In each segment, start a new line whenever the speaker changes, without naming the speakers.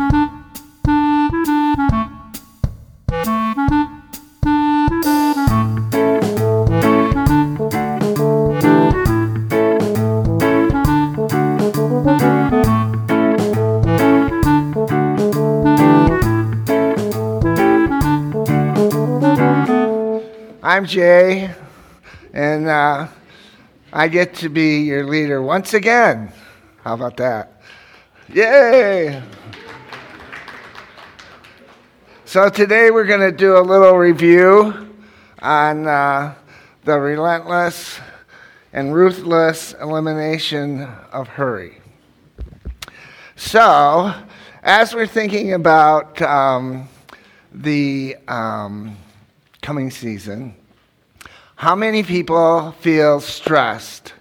I'm Jay, and uh, I get to be your leader once again. How about that? Yay! So, today we're going to do a little review on uh, the relentless and ruthless elimination of hurry. So, as we're thinking about um, the um, coming season, how many people feel stressed?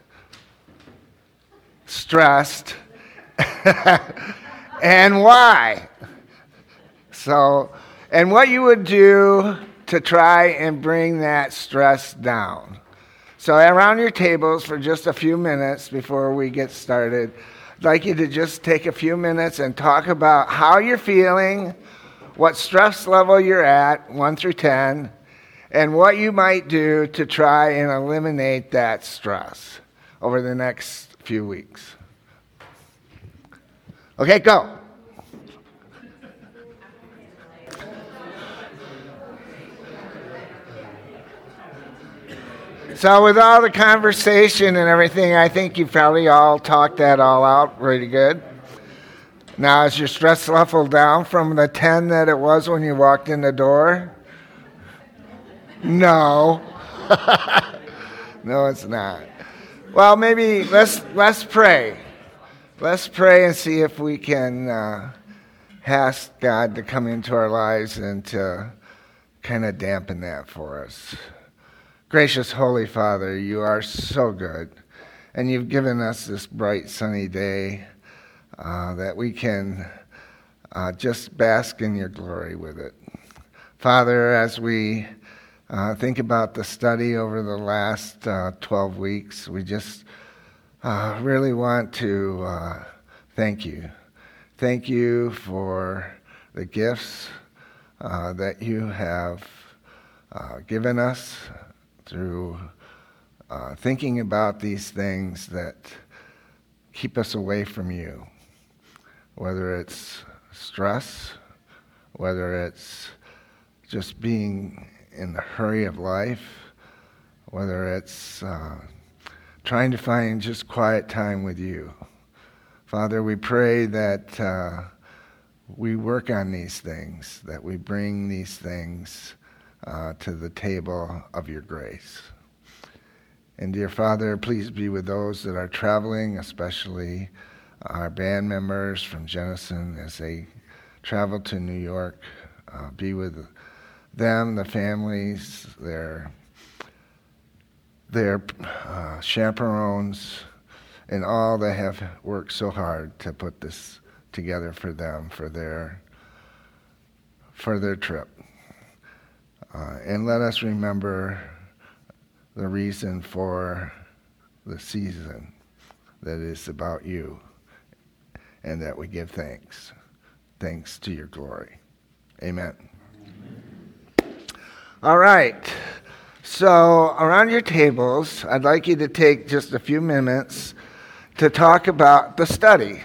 Stressed. and why? So, and what you would do to try and bring that stress down. So, around your tables for just a few minutes before we get started, I'd like you to just take a few minutes and talk about how you're feeling, what stress level you're at, 1 through 10, and what you might do to try and eliminate that stress over the next few weeks. Okay, go. So, with all the conversation and everything, I think you probably all talked that all out pretty good. Now, is your stress level down from the 10 that it was when you walked in the door? No. no, it's not. Well, maybe let's let's pray. Let's pray and see if we can uh, ask God to come into our lives and to kind of dampen that for us. Gracious Holy Father, you are so good, and you've given us this bright sunny day uh, that we can uh, just bask in your glory with it. Father, as we uh, think about the study over the last uh, 12 weeks. We just uh, really want to uh, thank you. Thank you for the gifts that you have given us through thinking about these things that keep us away from you, whether it's stress, whether it's just being in the hurry of life, whether it's uh, trying to find just quiet time with you. Father, we pray that uh, we work on these things, that we bring these things uh, to the table of your grace. And dear Father, please be with those that are traveling, especially our band members from Jenison as they travel to New York. Uh, be with them, the families, their their uh, chaperones, and all that have worked so hard to put this together for them for their for their trip. Uh, and let us remember the reason for the season that is about you and that we give thanks. Thanks to your glory. Amen. All right. So, around your tables, I'd like you to take just a few minutes to talk about the study,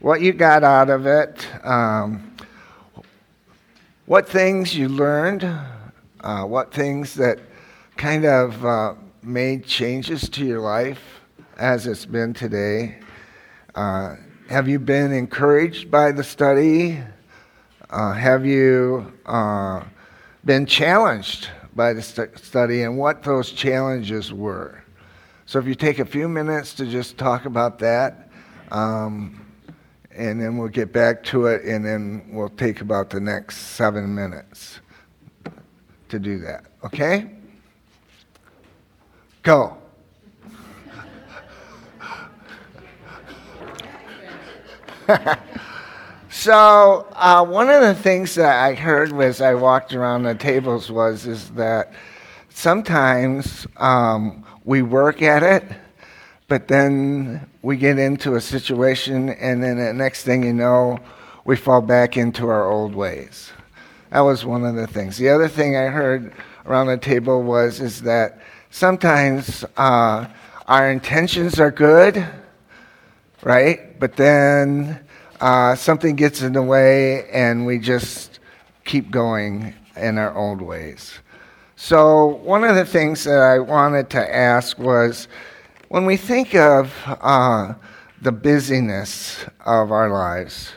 what you got out of it, um, what things you learned, uh, what things that kind of uh, made changes to your life as it's been today. Uh, have you been encouraged by the study? Uh, have you uh, been challenged by the st- study and what those challenges were. So if you take a few minutes to just talk about that, um, and then we'll get back to it, and then we'll take about the next seven minutes to do that. Okay? Go. So uh, one of the things that I heard as I walked around the tables was is that sometimes um, we work at it, but then we get into a situation, and then the next thing you know, we fall back into our old ways. That was one of the things. The other thing I heard around the table was is that sometimes uh, our intentions are good, right? But then uh, something gets in the way, and we just keep going in our old ways. So, one of the things that I wanted to ask was when we think of uh, the busyness of our lives,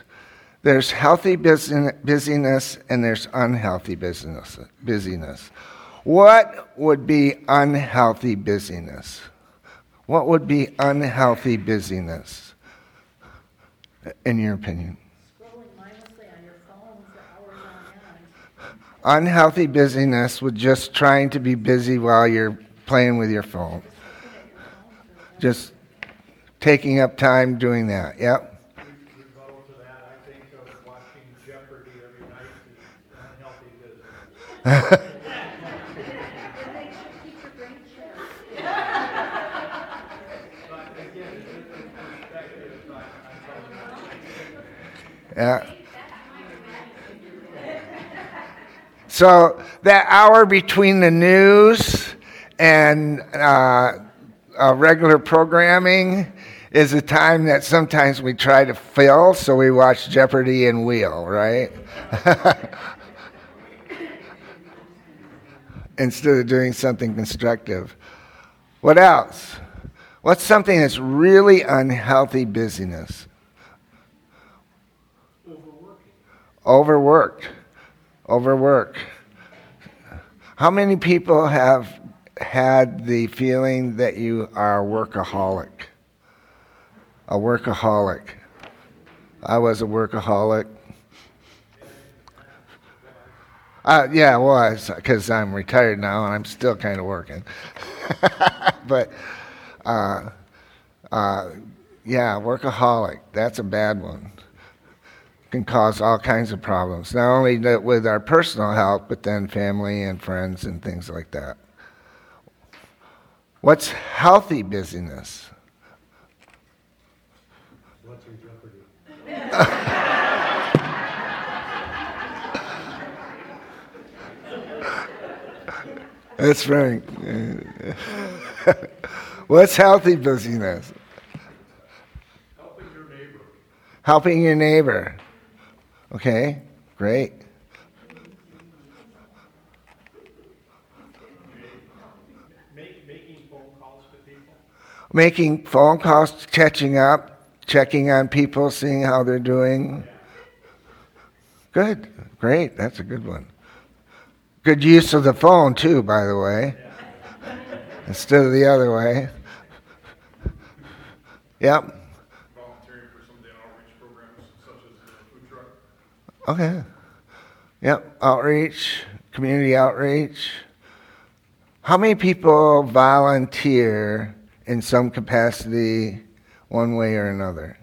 there's healthy busyness and there's unhealthy busyness. busyness. What would be unhealthy busyness? What would be unhealthy busyness, in your opinion? unhealthy busyness with just trying to be busy while you're playing with your phone. Just taking up time doing that. Yep. Yeah. So that hour between the news and uh, uh, regular programming is a time that sometimes we try to fill, so we watch Jeopardy and Wheel, right? Instead of doing something constructive. What else? What's something that's really unhealthy busyness? Overworked overwork. How many people have had the feeling that you are a workaholic? A workaholic. I was a workaholic. Uh, yeah, I was, because I'm retired now and I'm still kind of working. but, uh, uh, yeah, workaholic. That's a bad one can cause all kinds of problems, not only with our personal health, but then family and friends and things like that. What's healthy busyness? Watching Jeopardy. That's right. What's healthy busyness?
Helping your neighbor.
Helping your neighbor. Okay, great.
making phone calls to people.
Making phone calls, catching up, checking on people, seeing how they're doing. Good, great. That's a good one. Good use of the phone, too, by the way, instead of the other way. Yep.
Volunteering for some of the outreach programs, such as the food truck.
Oh, okay. Yep. Outreach, community outreach. How many people volunteer in some capacity, one way or another?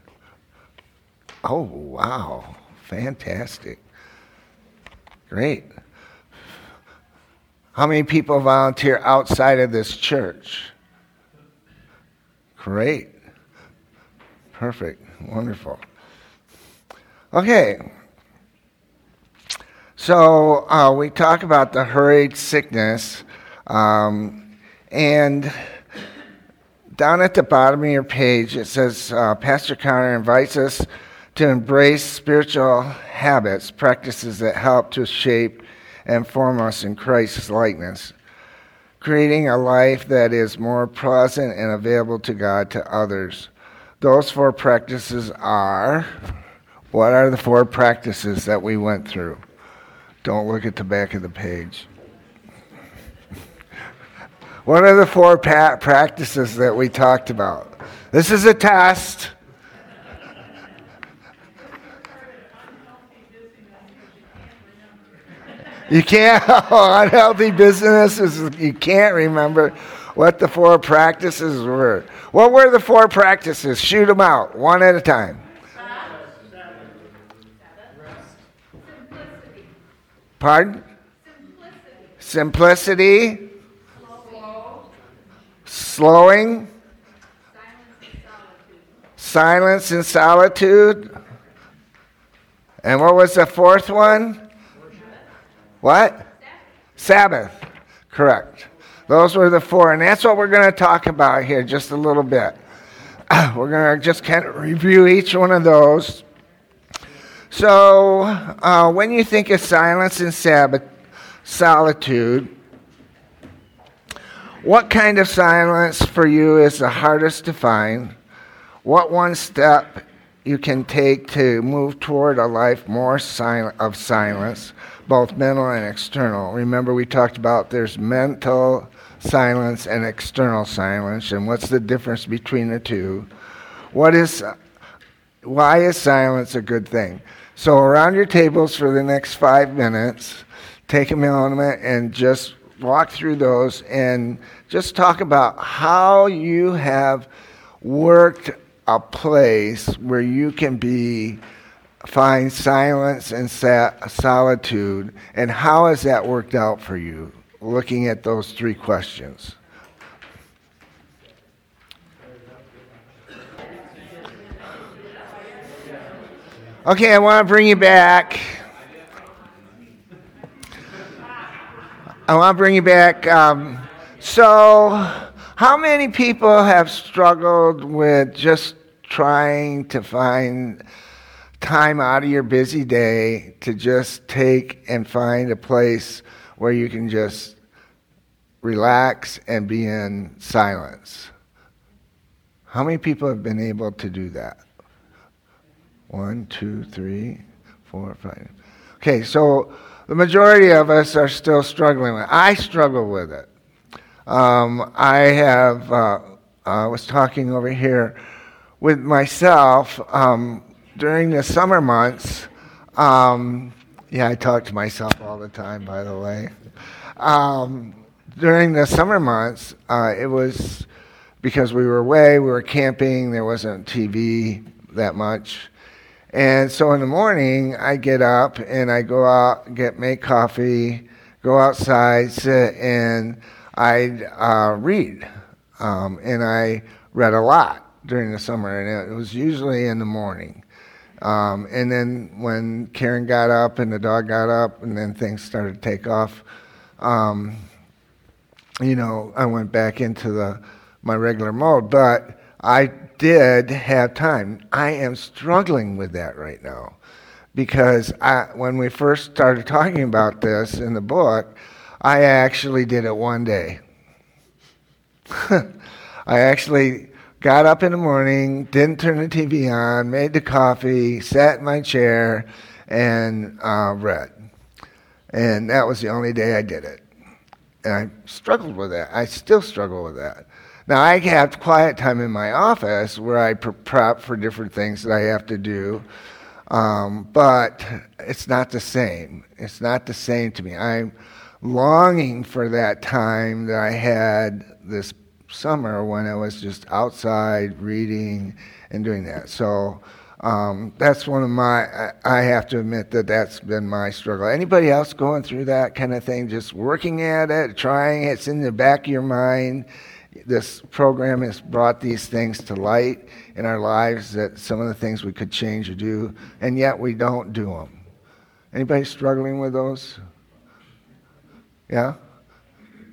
Oh, wow. Fantastic. Great. How many people volunteer outside of this church? Great. Perfect. Wonderful. Okay. So uh, we talk about the hurried sickness, um, and down at the bottom of your page it says uh, Pastor Comer invites us to embrace spiritual habits, practices that help to shape and form us in Christ's likeness, creating a life that is more pleasant and available to God to others. Those four practices are what are the four practices that we went through? Don't look at the back of the page. What are the four practices that we talked about? This is a test. You can't, oh, unhealthy business is you can't remember what the four practices were. What were the four practices? Shoot them out, one at a time. Pardon? Simplicity. Simplicity. Slow. Slowing. Silence and solitude. And what was the fourth one? What? Sabbath. Correct. Those were the four, and that's what we're going to talk about here just a little bit. We're going to just kind of review each one of those. So, uh, when you think of silence and Sabbath, solitude, what kind of silence for you is the hardest to find? What one step you can take to move toward a life more silent, of silence, both mental and external? Remember, we talked about there's mental silence and external silence, and what's the difference between the two? What is, why is silence a good thing? So, around your tables for the next five minutes, take a moment and just walk through those and just talk about how you have worked a place where you can be find silence and sa- solitude. And how has that worked out for you looking at those three questions? Okay i want to bring you back. I want to bring you back um, so how many people have struggled with just trying to find time out of your busy day to just take and find a place where you can just relax and be in silence? How many people have been able to do that? One, two, three, four, five. Okay, so the majority of us are still struggling with it. I struggle with it. Um, I have, uh, I was talking over here with myself um, during the summer months. Um, yeah, I talk to myself all the time, by the way. Um, during the summer months, uh, it was because we were away, we were camping, there wasn't TV that much. And so in the morning, I get up and I go out, get make coffee, go outside, sit, and I'd uh, read, um, and I read a lot during the summer, and it was usually in the morning. Um, and then when Karen got up and the dog got up, and then things started to take off, um, you know, I went back into the my regular mode. But I did have time. I am struggling with that right now because I, when we first started talking about this in the book, I actually did it one day. I actually got up in the morning, didn't turn the TV on, made the coffee, sat in my chair, and uh, read. And that was the only day I did it. And I struggled with that. I still struggle with that. Now, I have quiet time in my office where I prep for different things that I have to do. Um, but it's not the same. It's not the same to me. I'm longing for that time that I had this summer when I was just outside reading and doing that. So um, that's one of my, I have to admit that that's been my struggle. Anybody else going through that kind of thing? Just working at it, trying it, it's in the back of your mind. This program has brought these things to light in our lives that some of the things we could change or do, and yet we don't do them. Anybody struggling with those? Yeah?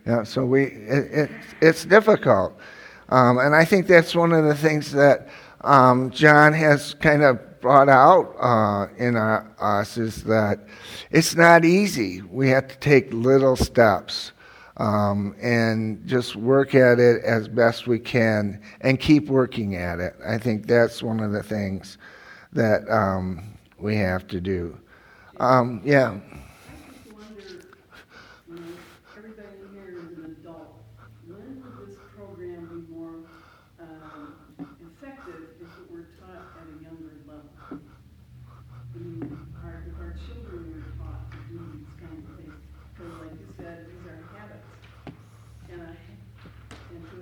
Yeah, so we, it, it, it's difficult. Um, and I think that's one of the things that um, John has kind of brought out uh, in our, us is that it's not easy. We have to take little steps um, and just work at it as best we can and keep working at it. I think that's one of the things that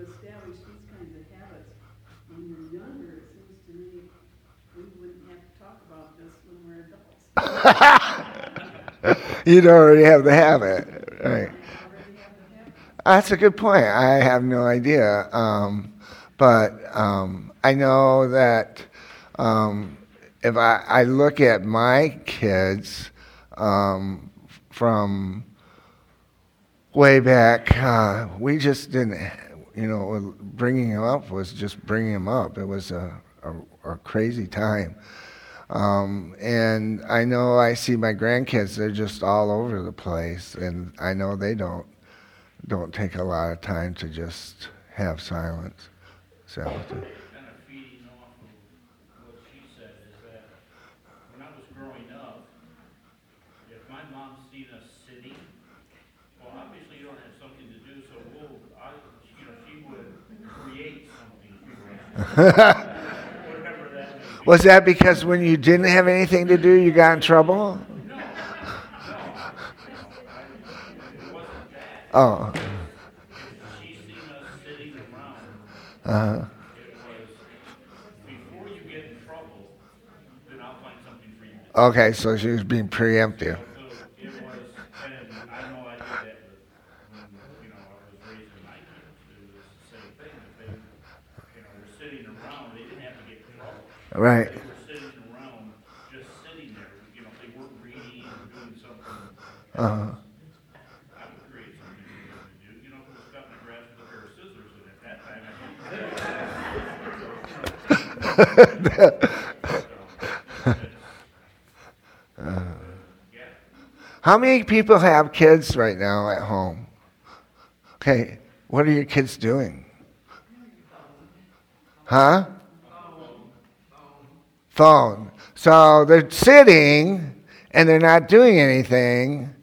um, we wouldn't have to do. Um, yeah. You'd already have the habit, right? That's a good point. I have no idea, um, but um, I know that um, if I, I look at my kids um, from way back, uh, we just didn't, you know, bringing him up was just bringing him up. It was a, a, a crazy time. Um, and I know I see my grandkids; they're just all over the place, and I know they don't don't take a lot of time to just have silence.
Kind of feeding off of what she said is that when I was growing up, if my mom seen us sitting, well, obviously you don't have something to do, so we'll, I, you know, she would create something for us. Whatever that may be.
Was that because when you didn't have anything to do, you got in trouble?
It wasn't that.
Oh,
She seen us sitting around,
uh,
it before you get in trouble, then I'll find something for you to do.
okay. So she was being preemptive.
So it was, and I know I did that with, when, you know, I was raising my kids, it was the same thing, if they, you know, were sitting around, they didn't have to get in trouble.
Right.
They were sitting around, just sitting there, you know, they weren't reading or doing something.
Uh,
I would create something to do, you know, if it was cutting the grass with a pair of scissors, and at that time, I didn't.
How many people have kids right now at home? Okay. What are your kids doing? Huh? Phone. So they're sitting and they're not doing anything,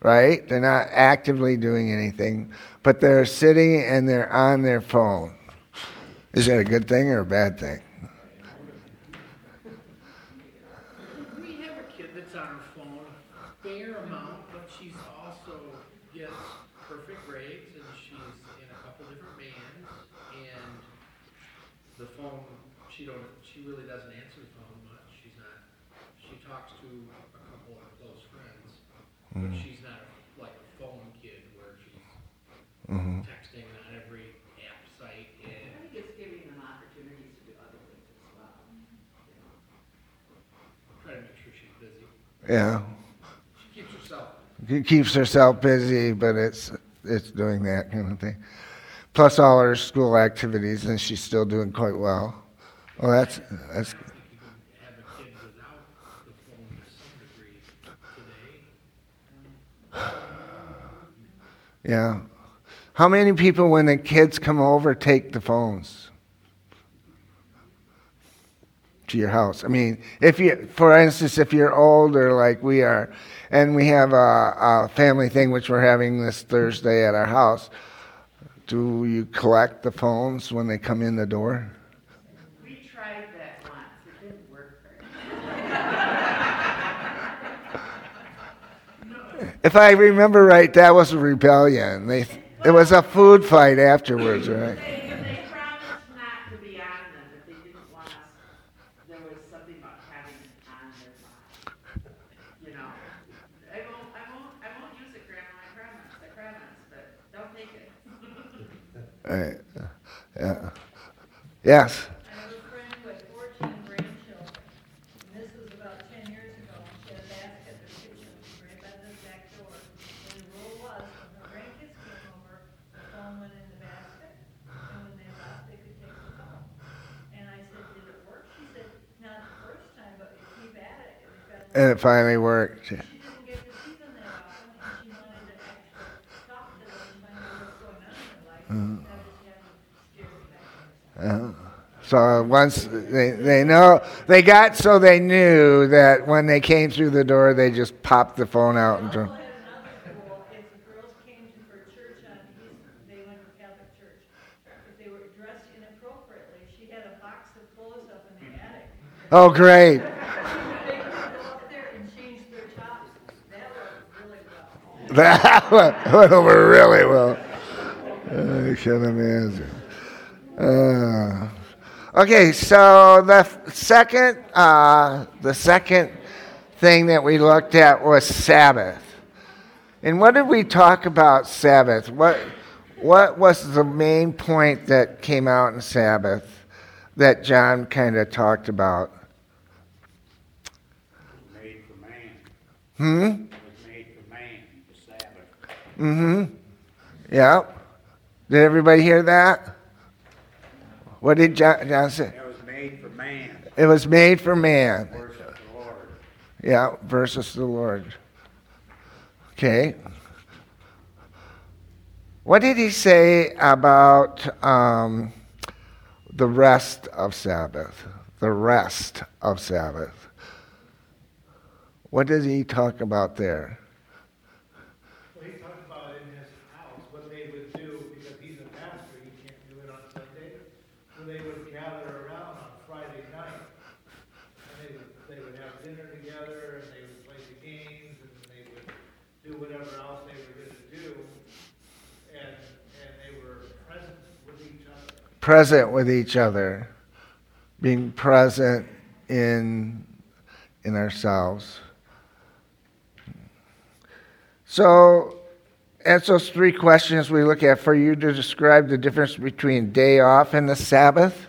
right? They're not actively doing anything, but they're sitting and they're on their phone. Is that a good thing or a bad thing?
We have a kid that's on her phone a fair amount, but she's also gets perfect grades and she's in a couple different bands and the phone, she don't, she really doesn't answer the phone much. She's not, she talks to a couple of close friends, but she's not like a phone kid where she's
hmm
texting on every app site and
I think it's giving them opportunities to do other things as well. you know.
try to make sure she's busy.
Yeah.
She keeps herself
She keeps herself busy, but it's it's doing that kind of thing. Plus all her school activities, and she's still doing quite well. Well, that's that's
I think you can have a kid without the phone to some degree today.
yeah. How many people, when the kids come over, take the phones to your house? I mean, if you, for instance, if you're older like we are, and we have a, a family thing which we're having this Thursday at our house, do you collect the phones when they come in the door?
We tried that once, it didn't work very
If I remember right, that was a rebellion. They, it was a food fight afterwards, right?
They, they promised not to be on them, but they didn't want us, there was something about having it on their mind. You know, I won't, I won't, I won't use it, Grandma, I promise, I promise, but don't take it.
Right. Yeah. Yes.
I have a friend with fourteen grandchildren, and this was about ten years ago, and she had a basket in her kitchen, right by the back door. And the rule was, when her grandkids came over, the phone went in the basket, and when they left, they could take the phone. And I said, did it work? She said, not the first time, but you keep at it, got. The big
And it finally worked.
She didn't get to see them that often, and she wanted to actually talk to them and find out what's going on in their life, instead of just having scared back.
Uh, so once they, they know, they got so they knew that when they came through the door, they just popped the phone out and. Turned, oh, great.
That
went, over really well. I can imagine. Uh, okay, so the second, uh, the second thing that we looked at was Sabbath. And what did we talk about Sabbath? What, what was the main point that came out in Sabbath that John kind of talked about? Made for man. Hmm?
It was made for man, the Sabbath.
Mm-hmm. Yeah. Did everybody hear that? What did John, John say?
It was made for man
It was made for man.
versus the Lord.
Yeah, versus the Lord. Okay. What did he say about um, the rest of Sabbath? The rest of Sabbath. What did he talk about there?
Well, he talked about in his house, what they would do, because he's a pastor, he can't do it on Sunday. So they would gather around on Friday night. And they would, they would have dinner together, and they would play the games, and they would do whatever else they were gonna do. And, and they were present with each other.
Present with each other. Being present in in ourselves. So, that's those three questions we look at for you to describe the difference between day off and the Sabbath.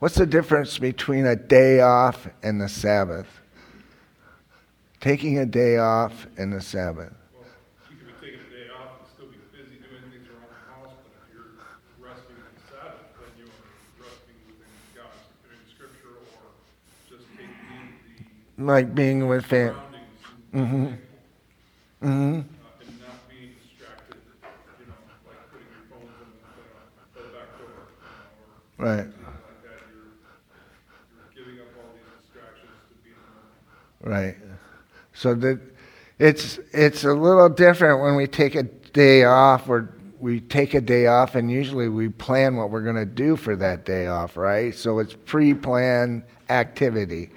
What's the difference between a day off and the Sabbath? Taking a day off and the Sabbath.
Well, you could be taking a day off and still be busy doing things around the house, but if you're resting on Sabbath, then you are resting within God's, in scripture, or just taking in the
Like being with family.
surroundings
Mm-hmm. Mm-hmm.
uh, and not being distracted, you know, like putting your phones in the, uh, the back door, you know, or
Right.
something like that. You're, you're giving up all these distractions to be in the moment.
Right. So that it's it's a little different when we take a day off or we take a day off and usually we plan what we're going to do for that day off, right? So it's pre-planned activity.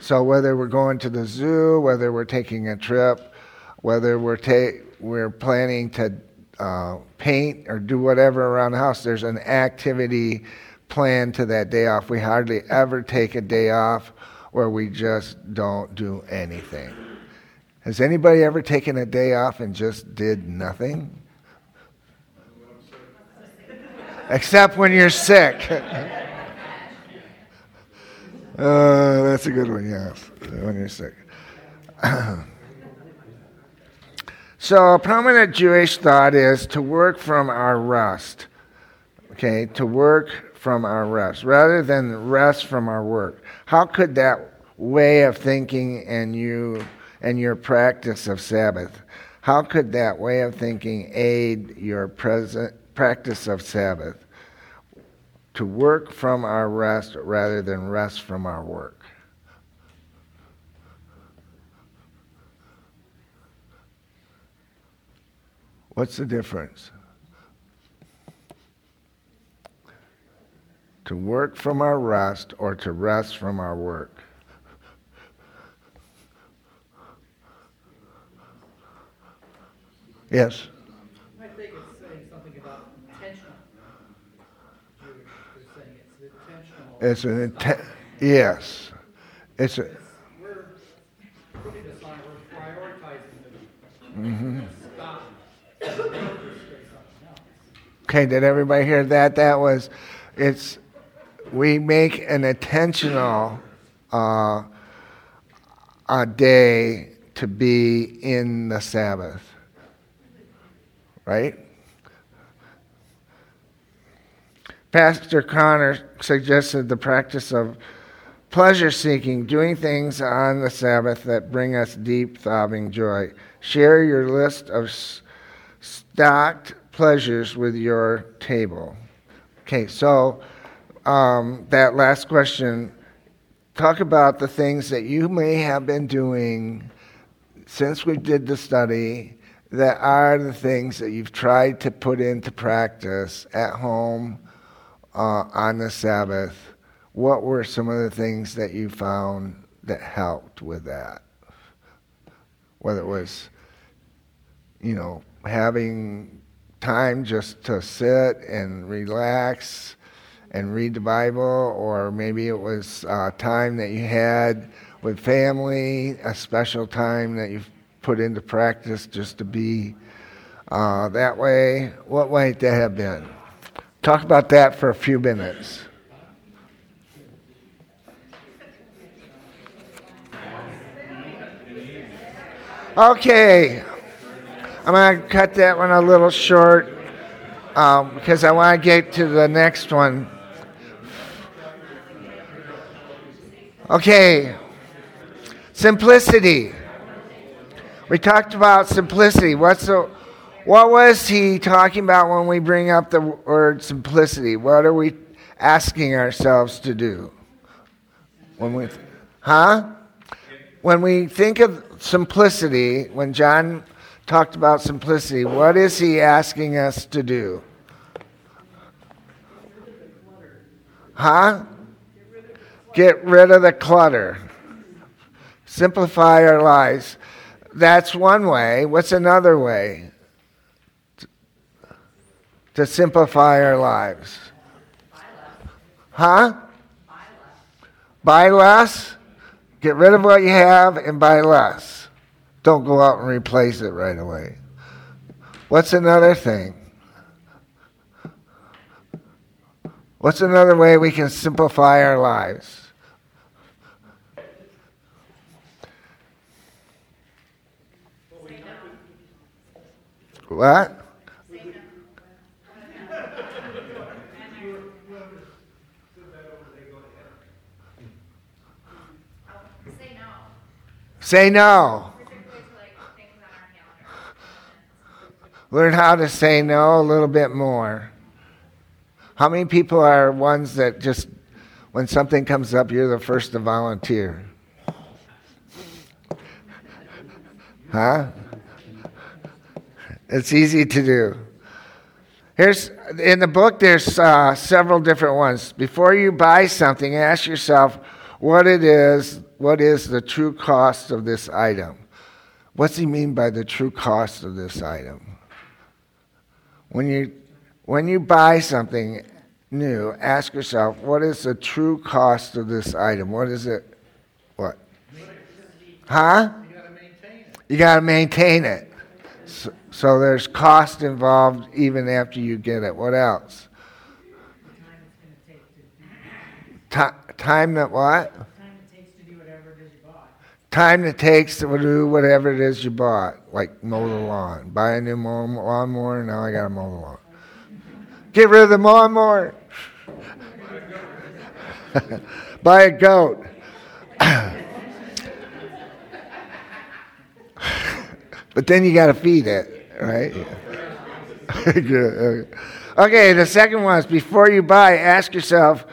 So whether we're going to the zoo, whether we're taking a trip, whether we're ta- we're planning to uh, paint or do whatever around the house, there's an activity planned to that day off. We hardly ever take a day off where we just don't do anything. Has anybody ever taken a day off and just did nothing? Except when you're sick. Uh, that's a good one, yes. When you're sick. so, a prominent Jewish thought is to work from our rest. Okay, to work from our rest rather than rest from our work. How could that way of thinking and you and your practice of Sabbath, how could that way of thinking aid your present practice of Sabbath? To work from our rest rather than rest from our work. What's the difference? To work from our rest or to rest from our work? Yes.
I think it's saying something about intentional. Jewish, they're saying it's intentional.
It's an intent. Yes. It's a.
We're putting this on, we're prioritizing the stop. and then just say something else.
Okay, did everybody hear that? That was, it's, we make an intentional uh, a day to be in the Sabbath, right? Pastor Comer suggested the practice of pleasure seeking, doing things on the Sabbath that bring us deep, throbbing joy. Share your list of stocked pleasures with your table. Okay, so um, that last question talk about the things that you may have been doing since we did the study that are the things that you've tried to put into practice at home uh, on the Sabbath. What were some of the things that you found that helped with that? Whether it was, you know, having time just to sit and relax and read the Bible, or maybe it was uh, time that you had with family, a special time that you've put into practice just to be uh, that way. What might that have been? Talk about that for a few minutes. Okay. I'm going to cut that one a little short um, because I want to get to the next one. Okay. Simplicity. We talked about simplicity. What's the, what was he talking about when we bring up the word simplicity? What are we asking ourselves to do? When we, huh? When we think of simplicity, when John talked about simplicity, what is he asking us to do? Huh? Get rid of the clutter. Simplify our lives. That's one way. What's another way to simplify our lives? Huh? Buy less. Get rid of what you have and buy less. Don't go out and replace it right away. What's another thing? What's another way we can simplify our lives? What?
Say no. particularly to like things on our calendar.
Learn how to say no a little bit more. How many people are ones that just, when something comes up, you're the first to volunteer? Huh? It's easy to do. Here's in the book. There's uh, several different ones. Before you buy something, ask yourself what it is. What is the true cost of this item? What's he mean by the true cost of this item? When you when you buy something new, ask yourself what is the true cost of this item? What is it? What? Huh?
You gotta maintain it.
You got to maintain it. So, so there's cost involved even after you get it. What else? Ti- time that what?
time it takes to do whatever it is you bought.
Time it takes to do whatever it is you bought, like mow the lawn. Buy a new mow- lawnmower, now I got to mow the lawn. Get rid of the lawnmower. Buy a goat. but then you got to feed it, right? Okay, the second one is before you buy, ask yourself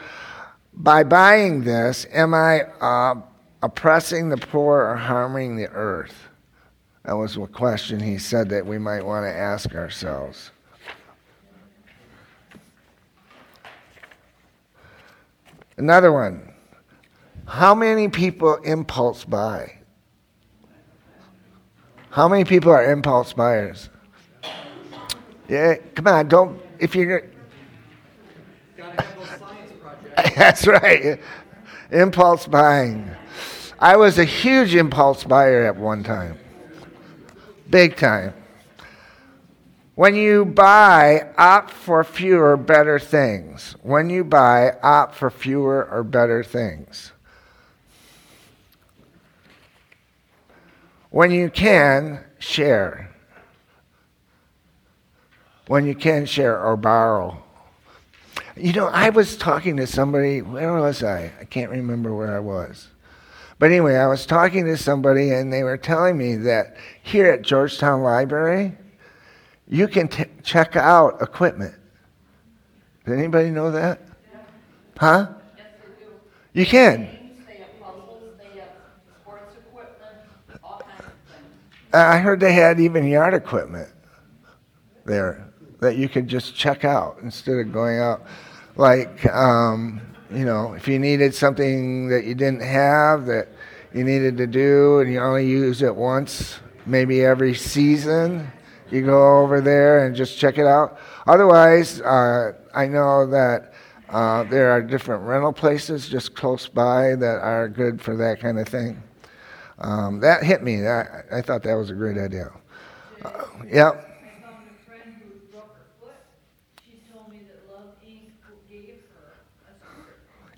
by buying this, am I uh, oppressing the poor or harming the earth? That was a question he said that we might want to ask ourselves. Another one. How many people impulse buy? How many people are impulse buyers? Yeah, come on, don't if you're. That's right. Impulse buying. I was a huge impulse buyer at one time. Big time. When you buy, opt for fewer, better things. When you buy, opt for fewer or better things. When you can, share. When you can, share or borrow. You know, I was talking to somebody, where was I? I can't remember where I was. But anyway, I was talking to somebody and they were telling me that here at Georgetown Library, you can t- check out equipment. Did anybody know that? Huh? You can. I heard they had even yard equipment there that you could just check out instead of going out. Like, um, you know, if you needed something that you didn't have that you needed to do and you only use it once, maybe every season, you go over there and just check it out. Otherwise, uh, I know that uh, there are different rental places just close by that are good for that kind of thing. Um, that hit me. I, I thought that was a great idea. Uh, yep.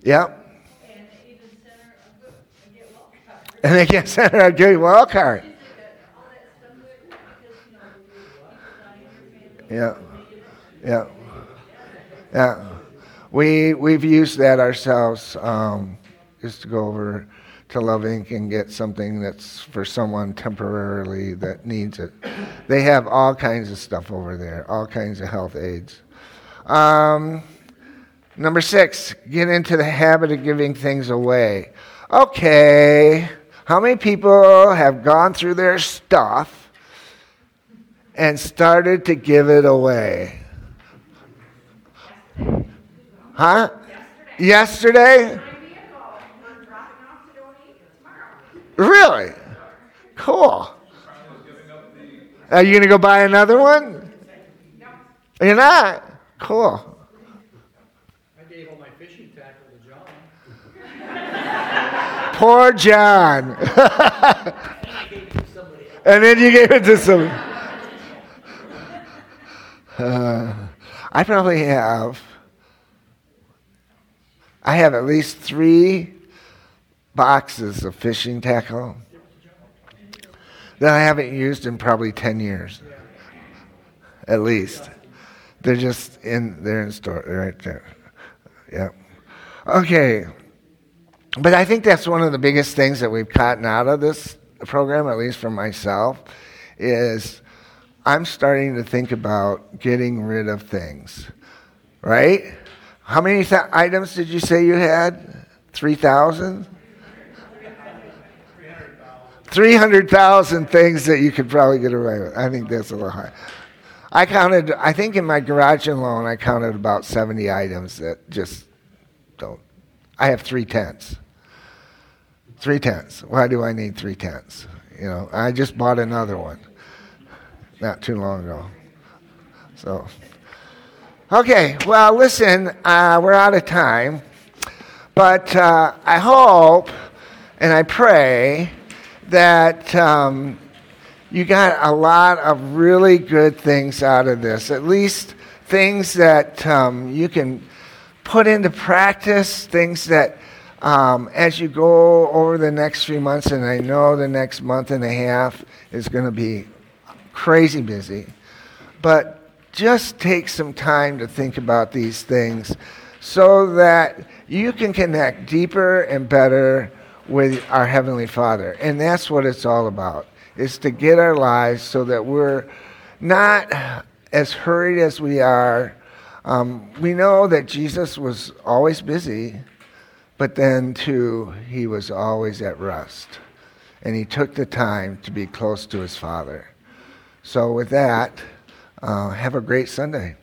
Yep.
And they Get sent
And they
get Senator Get
Yeah. Yeah. Yeah. We, we've used that ourselves um, just to go over to Love Inc. and get something that's for someone temporarily that needs it. They have all kinds of stuff over there, all kinds of health aids. Um, number six, get into the habit of giving things away. Okay, how many people have gone through their stuff and started to give it away? Huh? Yesterday? Really? Cool. Are you going to go buy another one? You're not? Cool.
I gave all my fishing tackle to John.
Poor John.
Somebody
and then you gave it to some. Uh, I probably have. I have at least three boxes of fishing tackle that I haven't used in probably 10 years. At least. They're just in, they're in store, right there. Yep. Okay. But I think that's one of the biggest things that we've gotten out of this program, at least for myself, is I'm starting to think about getting rid of things. Right? How many th- items did you say you had? 3,000? 300,000 things that you could probably get away with. I think that's a little high. I counted, I think in my garage alone, I counted about 70 items that just. I have three tents. Three tents. Why do I need three tents? You know, I just bought another one not too long ago. So, okay, well, listen, uh, we're out of time, but uh, I hope and I pray that um, you got a lot of really good things out of this, at least things that um, you can put into practice, things that um, as you go over the next few months, and I know the next month and a half is going to be crazy busy, but just take some time to think about these things so that you can connect deeper and better with our heavenly father. And that's what it's all about is to get our lives so that we're not as hurried as we are um, we know that jesus was always busy but then too he was always at rest and he took the time to be close to his father. So with that uh, have a great sunday